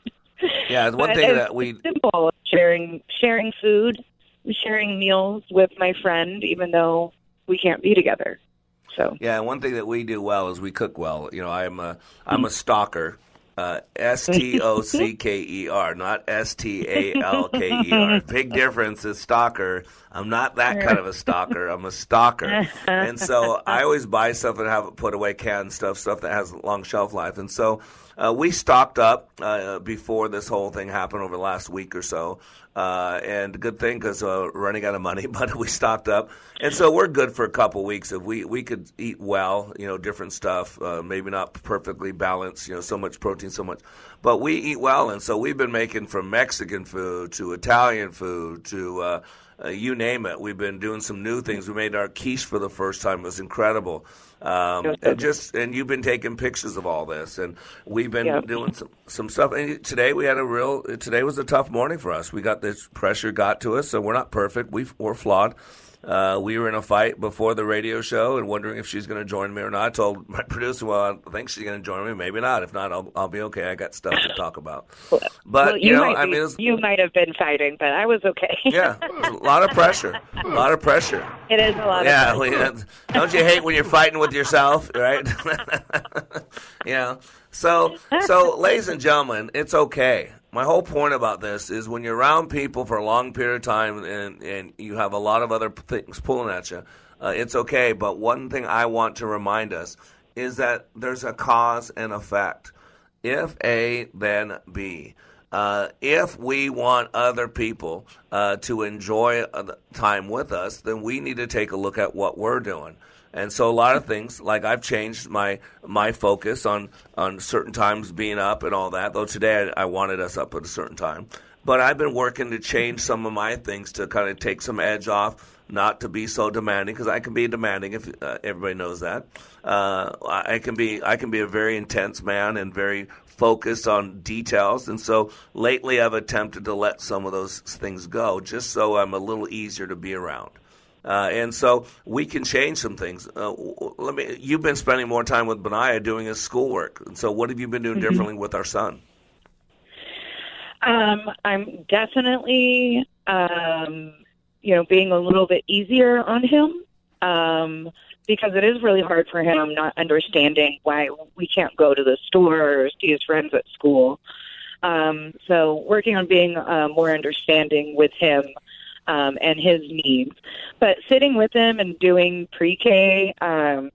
Speaker 14: yeah, one
Speaker 26: But
Speaker 14: thing that we
Speaker 26: simple sharing sharing food, sharing meals with my friend, even though we can't be together. So
Speaker 14: Yeah, one thing that we do well is we cook well. You know, I'm a I'm a stalker. Uh, S T O C K E R, not S T A L K E R. Big difference is stalker. I'm not that kind of a stalker. I'm a stalker, and so I always buy stuff and have it put away, canned stuff, stuff that has long shelf life. And so uh, we stocked up uh, before this whole thing happened over the last week or so. Uh, and good thing because uh, running out of money, but we stocked up, and so we're good for a couple weeks. If we we could eat well, you know, different stuff, uh, maybe not perfectly balanced, you know, so much protein, so much, but we eat well, and so we've been making from Mexican food to Italian food to uh, uh, you name it. We've been doing some new things. We made our quiche for the first time. It was incredible. Um, and just and you've been taking pictures of all this, and we've been doing some some stuff. And today we had a real. Today was a tough morning for us. We got this pressure got to us, so we're not perfect. We we're flawed. Uh, we were in a fight before the radio show and wondering if she's going to join me or not. I told my producer, "Well, I think she's going to join me. Maybe not. If not, I'll I'll be okay. I got stuff to talk about." But
Speaker 26: well,
Speaker 14: you, know,
Speaker 26: might
Speaker 14: I mean, it's,
Speaker 26: you might have been fighting, but I was okay.
Speaker 14: yeah, a lot of pressure. A lot of pressure.
Speaker 26: it is a lot
Speaker 14: Yeah,
Speaker 26: of
Speaker 14: don't you hate when you're fighting with yourself, right? yeah. So, so, ladies and gentlemen, it's okay. My whole point about this is when you're around people for a long period of time and and you have a lot of other things pulling at you, uh, it's okay. But one thing I want to remind us is that there's a cause and effect. If A, then B. uh, if we want other people uh, to enjoy uh, time with us, then we need to take a look at what we're doing. And so a lot of things, like I've changed my my focus on on certain times being up and all that. Though today I, I wanted us up at a certain time, but I've been working to change some of my things to kind of take some edge off, not to be so demanding because I can be demanding if uh, everybody knows that. Uh, I can be I can be a very intense man and very focused on details, and so lately I've attempted to let some of those things go, just so I'm a little easier to be around. Uh, and so we can change some things. Uh, let me. You've been spending more time with Benaiah doing his schoolwork. And so, what have you been doing mm-hmm. differently with our son?
Speaker 26: Um, I'm definitely, um, you know, being a little bit easier on him um, because it is really hard for him not understanding why we can't go to the store or see his friends at school. Um, so, working on being uh, more understanding with him um, and his needs. But sitting with him and doing pre-K, um,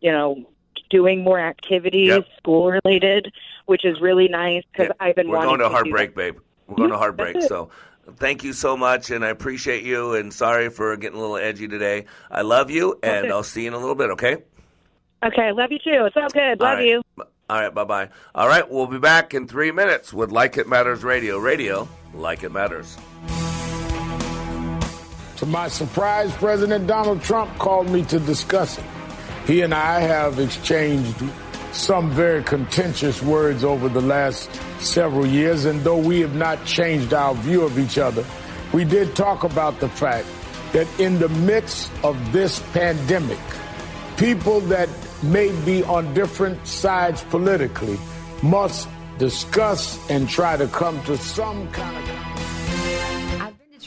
Speaker 26: you know, doing more activities, yep. school related, which is really nice because yep. I've been.
Speaker 14: We're
Speaker 26: going
Speaker 14: to heartbreak, babe. We're going to heartbreak. So. Thank you so much, and I appreciate you. And sorry for getting a little edgy today. I love you, and okay. I'll see you in a little bit. Okay.
Speaker 26: Okay, love you too. It's all good. Love
Speaker 14: all right.
Speaker 26: you.
Speaker 14: All right, bye bye. All right, we'll be back in three minutes with Like It Matters Radio. Radio, like it matters.
Speaker 27: To my surprise, President Donald Trump called me to discuss it. He and I have exchanged some very contentious words over the last several years, and though we have not changed our view of each other, we did talk about the fact that in the midst of this pandemic, people that may be on different sides politically must discuss and try to come to some kind of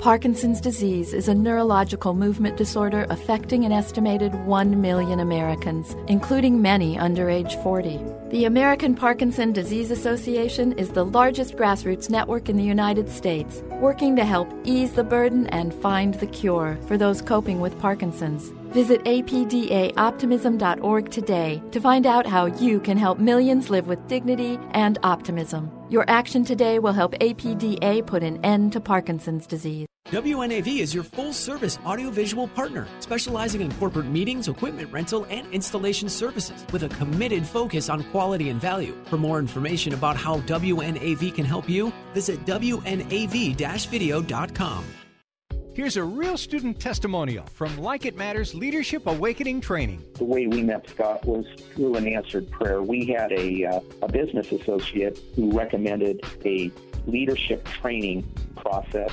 Speaker 28: Parkinson's disease is a neurological movement disorder affecting an estimated 1 million Americans, including many under age 40. The American Parkinson Disease Association is the largest grassroots network in the United States, working to help ease the burden and find the cure for those coping with Parkinson's. Visit apdaoptimism.org today to find out how you can help millions live with dignity and optimism. Your action today will help APDA put an end to Parkinson's disease.
Speaker 29: WNAV is your full service audiovisual partner, specializing in corporate meetings, equipment rental, and installation services with a committed focus on quality and value. For more information about how WNAV can help you, visit WNAV video.com.
Speaker 20: Here's a real student testimonial from Like It Matters Leadership Awakening Training.
Speaker 19: The way we met Scott was through an answered prayer. We had a, uh, a business associate who recommended a leadership training process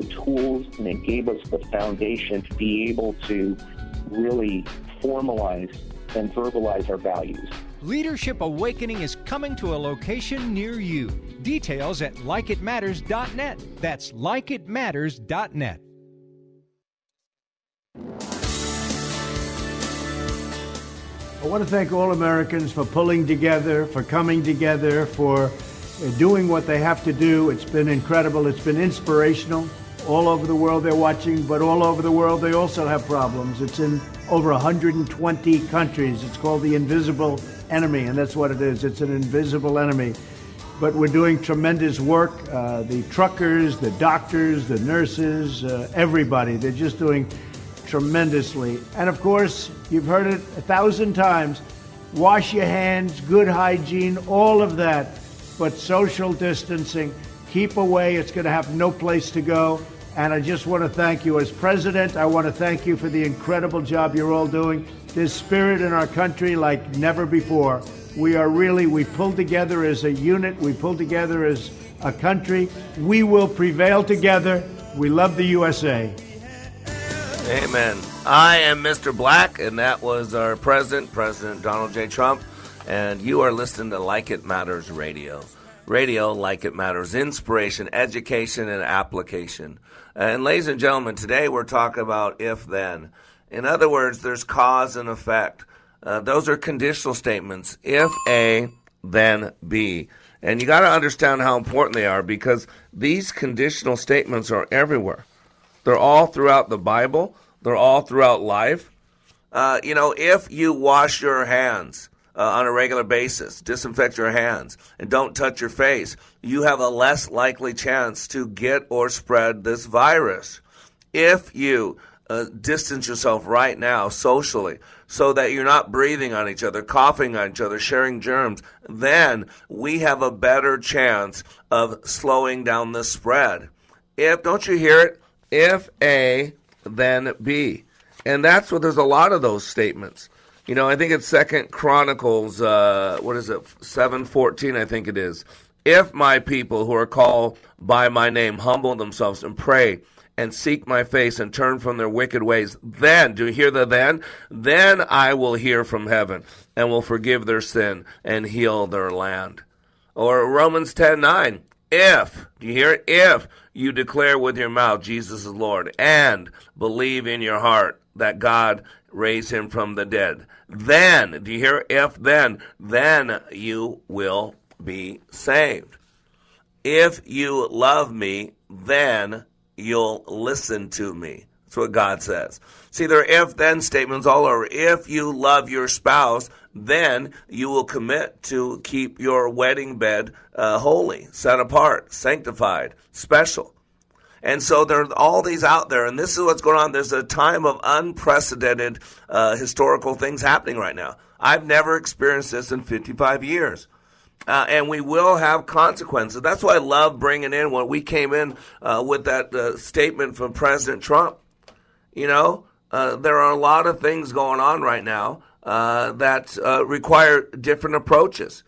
Speaker 19: the tools and it gave us the foundation to be able to really formalize and verbalize our values.
Speaker 20: Leadership Awakening is coming to a location near you. Details at likeitmatters.net. That's likeitmatters.net.
Speaker 30: I want to thank all Americans for pulling together, for coming together, for doing what they have to do. It's been incredible. It's been inspirational. All over the world they're watching, but all over the world they also have problems. It's in over 120 countries. It's called the invisible enemy, and that's what it is. It's an invisible enemy. But we're doing tremendous work. Uh, the truckers, the doctors, the nurses, uh, everybody, they're just doing tremendously. And of course, you've heard it a thousand times wash your hands, good hygiene, all of that. But social distancing, keep away. It's going to have no place to go. And I just want to thank you as president. I want to thank you for the incredible job you're all doing. There's spirit in our country like never before. We are really, we pulled together as a unit, we pulled together as a country. We will prevail together. We love the USA.
Speaker 14: Amen. I am Mr. Black, and that was our president, President Donald J. Trump. And you are listening to Like It Matters Radio. Radio, like it matters, inspiration, education, and application. And ladies and gentlemen, today we're talking about if then. In other words, there's cause and effect. Uh, those are conditional statements. If A, then B. And you got to understand how important they are because these conditional statements are everywhere. They're all throughout the Bible, they're all throughout life. Uh, you know, if you wash your hands uh, on a regular basis, disinfect your hands, and don't touch your face, you have a less likely chance to get or spread this virus. If you uh, distance yourself right now socially so that you're not breathing on each other, coughing on each other, sharing germs, then we have a better chance of slowing down the spread. If, don't you hear it? If A, then B. And that's what there's a lot of those statements. You know, I think it's Second Chronicles, uh, what is it, seven fourteen? I think it is. If my people who are called by my name humble themselves and pray and seek my face and turn from their wicked ways, then, do you hear the then? Then I will hear from heaven and will forgive their sin and heal their land. Or Romans ten nine. If, do you hear it? If you declare with your mouth Jesus is Lord and believe in your heart that God raised him from the dead, then, do you hear? If then, then you will be saved. If you love me, then you'll listen to me. That's what God says. See, there are if then statements all over. If you love your spouse, then you will commit to keep your wedding bed uh, holy, set apart, sanctified, special. And so there are all these out there, and this is what's going on. There's a time of unprecedented uh, historical things happening right now. I've never experienced this in 55 years. Uh, and we will have consequences. That's why I love bringing in when we came in uh, with that uh, statement from President Trump. You know, uh, there are a lot of things going on right now uh, that uh, require different approaches.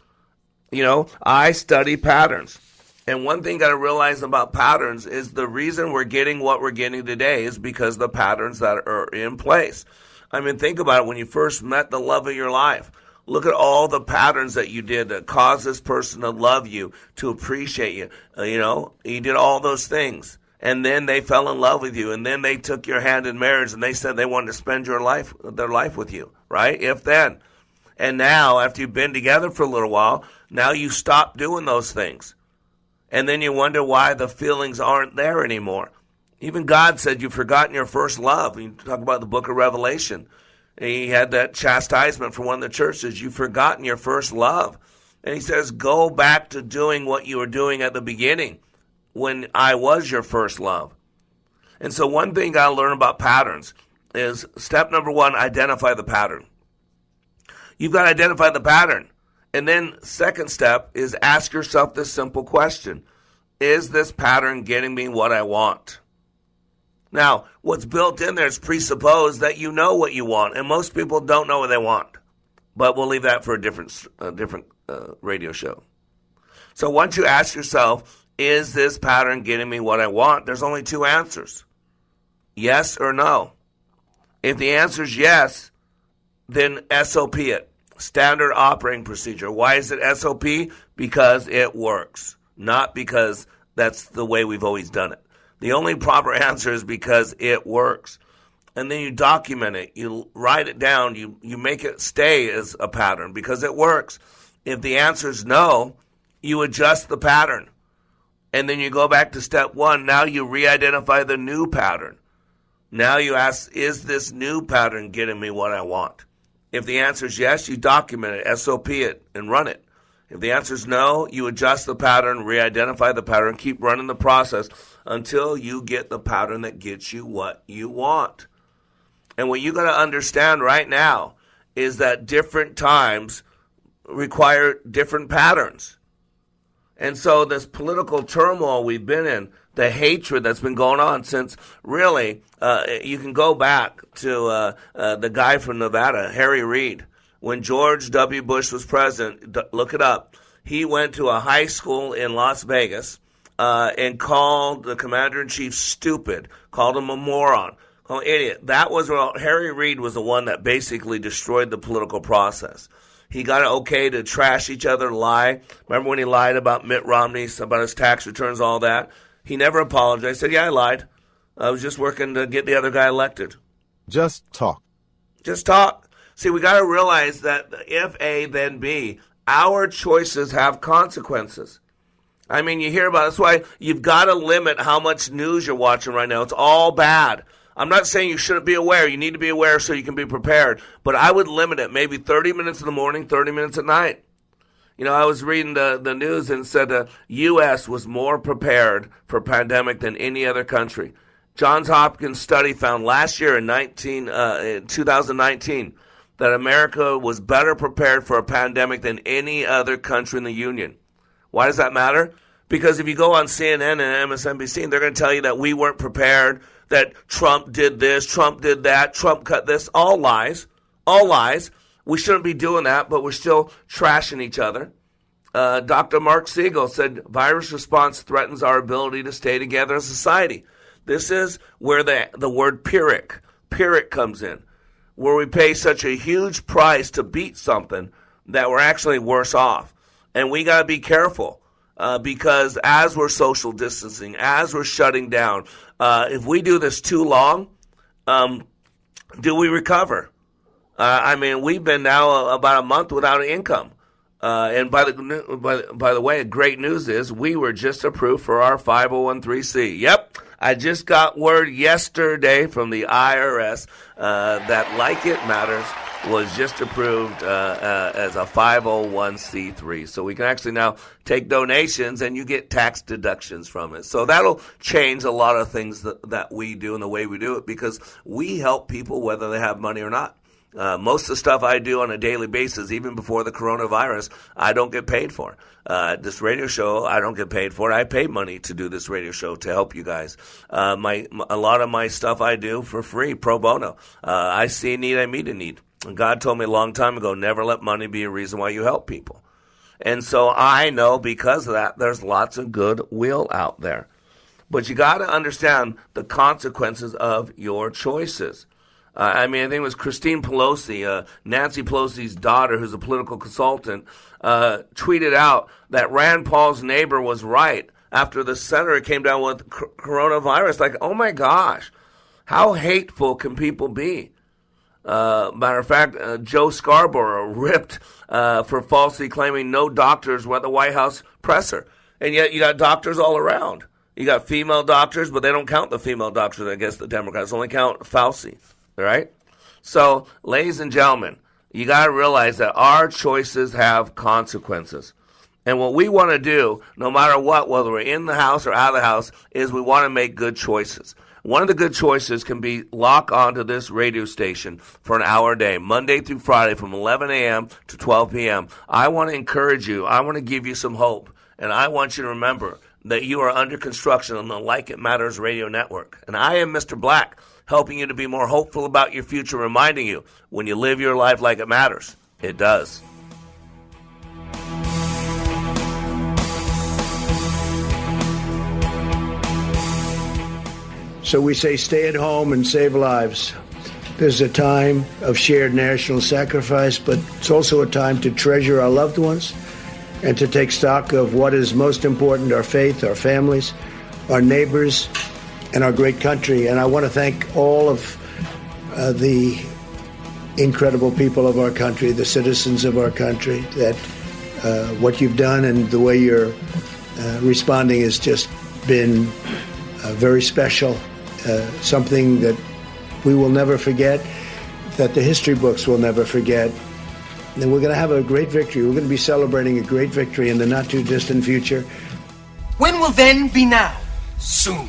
Speaker 14: You know, I study patterns. And one thing got to realize about patterns is the reason we're getting what we're getting today is because the patterns that are in place. I mean, think about it. When you first met the love of your life, look at all the patterns that you did that caused this person to love you, to appreciate you. Uh, you know, you did all those things. And then they fell in love with you. And then they took your hand in marriage and they said they wanted to spend your life, their life with you, right? If then. And now, after you've been together for a little while, now you stop doing those things and then you wonder why the feelings aren't there anymore. Even God said you've forgotten your first love. You talk about the book of Revelation. He had that chastisement from one of the churches. You've forgotten your first love. And he says, go back to doing what you were doing at the beginning when I was your first love. And so, one thing I learn about patterns is step number one identify the pattern. You've got to identify the pattern. And then, second step is ask yourself this simple question Is this pattern getting me what I want? Now, what's built in there is presupposed that you know what you want, and most people don't know what they want. But we'll leave that for a different, different uh, radio show. So once you ask yourself, is this pattern getting me what I want? There's only two answers yes or no. If the answer is yes, then SOP it standard operating procedure. Why is it SOP? Because it works. not because that's the way we've always done it. The only proper answer is because it works. And then you document it, you write it down, you, you make it stay as a pattern because it works. If the answer is no, you adjust the pattern. And then you go back to step one. Now you re identify the new pattern. Now you ask, is this new pattern getting me what I want? If the answer is yes, you document it, SOP it, and run it. If the answer is no, you adjust the pattern, re identify the pattern, keep running the process until you get the pattern that gets you what you want. And what you got to understand right now is that different times require different patterns. And so, this political turmoil we've been in, the hatred that's been going on since really, uh, you can go back to uh, uh, the guy from Nevada, Harry Reid when George W. Bush was president, look it up. He went to a high school in Las Vegas uh, and called the commander in chief stupid, called him a moron, called him idiot. That was well, Harry Reid was the one that basically destroyed the political process. He got it okay to trash each other, lie. Remember when he lied about Mitt Romney, about his tax returns, all that? He never apologized. He said, "Yeah, I lied. I was just working to get the other guy elected."
Speaker 31: Just talk.
Speaker 14: Just talk. See, we got to realize that if A, then B, our choices have consequences. I mean, you hear about it. That's why you've got to limit how much news you're watching right now. It's all bad. I'm not saying you shouldn't be aware. You need to be aware so you can be prepared. But I would limit it maybe 30 minutes in the morning, 30 minutes at night. You know, I was reading the, the news and said the U.S. was more prepared for pandemic than any other country. Johns Hopkins study found last year in 19, uh, in 2019 that America was better prepared for a pandemic than any other country in the Union. Why does that matter? Because if you go on CNN and MSNBC, they're going to tell you that we weren't prepared, that Trump did this, Trump did that, Trump cut this. All lies. All lies. We shouldn't be doing that, but we're still trashing each other. Uh, Dr. Marc Siegel said virus response threatens our ability to stay together as a society. This is where the, the word Pyrrhic, Pyrrhic comes in where we pay such a huge price to beat something that we're actually worse off. And we got to be careful uh, because as we're social distancing, as we're shutting down, uh, if we do this too long, um, do we recover? Uh, I mean, we've been now about a month without an income. Uh, and by the by, by the way, great news is we were just approved for our 501c. Yep, I just got word yesterday from the IRS uh, that Like It Matters was just approved uh, uh, as a 501c3. So we can actually now take donations and you get tax deductions from it. So that'll change a lot of things that, that we do and the way we do it because we help people whether they have money or not. Uh, most of the stuff I do on a daily basis, even before the coronavirus, I don't get paid for. Uh, this radio show, I don't get paid for. I pay money to do this radio show to help you guys. Uh, my a lot of my stuff I do for free, pro bono. Uh, I see a need, I meet a need. God told me a long time ago, never let money be a reason why you help people. And so I know because of that, there's lots of goodwill out there. But you got to understand the consequences of your choices. Uh, I mean, I think it was Christine Pelosi, uh, Nancy Pelosi's daughter, who's a political consultant, uh, tweeted out that Rand Paul's neighbor was right after the senator came down with coronavirus. Like, oh my gosh, how hateful can people be? Uh, matter of fact, uh, Joe Scarborough ripped uh, for falsely claiming no doctors were at the White House presser. And yet you got doctors all around. You got female doctors, but they don't count the female doctors, I guess, the Democrats only count Fauci right? So, ladies and gentlemen, you got to realize that our choices have consequences. And what we want to do, no matter what, whether we're in the house or out of the house, is we want to make good choices. One of the good choices can be lock onto this radio station for an hour a day, Monday through Friday from 11 a.m. to 12 p.m. I want to encourage you. I want to give you some hope. And I want you to remember that you are under construction on the Like It Matters radio network. And I am Mr. Black helping you to be more hopeful about your future, reminding you when you live your life like it matters, it does.
Speaker 30: So we say stay at home and save lives. This is a time of shared national sacrifice, but it's also a time to treasure our loved ones and to take stock of what is most important our faith, our families, our neighbors, and our great country. And I want to thank all of uh, the incredible people of our country, the citizens of our country, that uh, what you've done and the way you're uh, responding has just been uh, very special, uh, something that we will never forget, that the history books will never forget. And we're going to have a great victory. We're going to be celebrating a great victory in the not too distant future.
Speaker 31: When will then be now? Soon.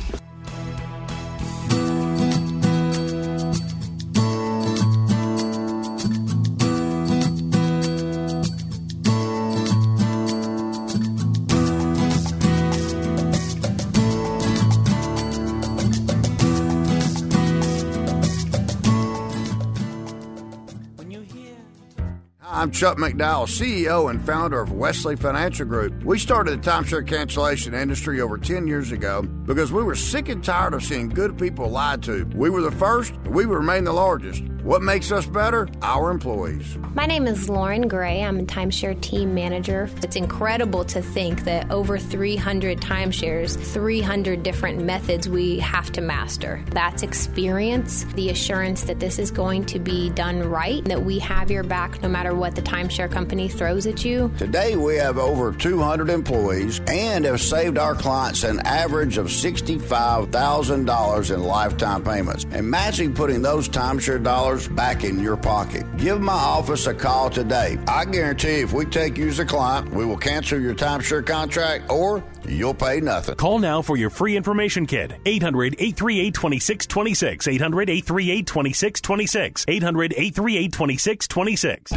Speaker 32: Chuck McDowell, CEO and founder of Wesley Financial Group. We started the timeshare cancellation industry over 10 years ago because we were sick and tired of seeing good people lied to. We were the first, we remain the largest. What makes us better? Our employees.
Speaker 33: My name is Lauren Gray. I'm a timeshare team manager. It's incredible to think that over 300 timeshares, 300 different methods we have to master. That's experience, the assurance that this is going to be done right, that we have your back no matter what the timeshare company throws at you.
Speaker 32: Today we have over 200 employees and have saved our clients an average of $65,000 in lifetime payments. Imagine putting those timeshare dollars back in your pocket. Give my office a call today. I guarantee if we take you as a client, we will cancel your timeshare contract or you'll pay nothing.
Speaker 34: Call now for your free information kit. 800 838 2626. 800 838 2626. 800 838 2626.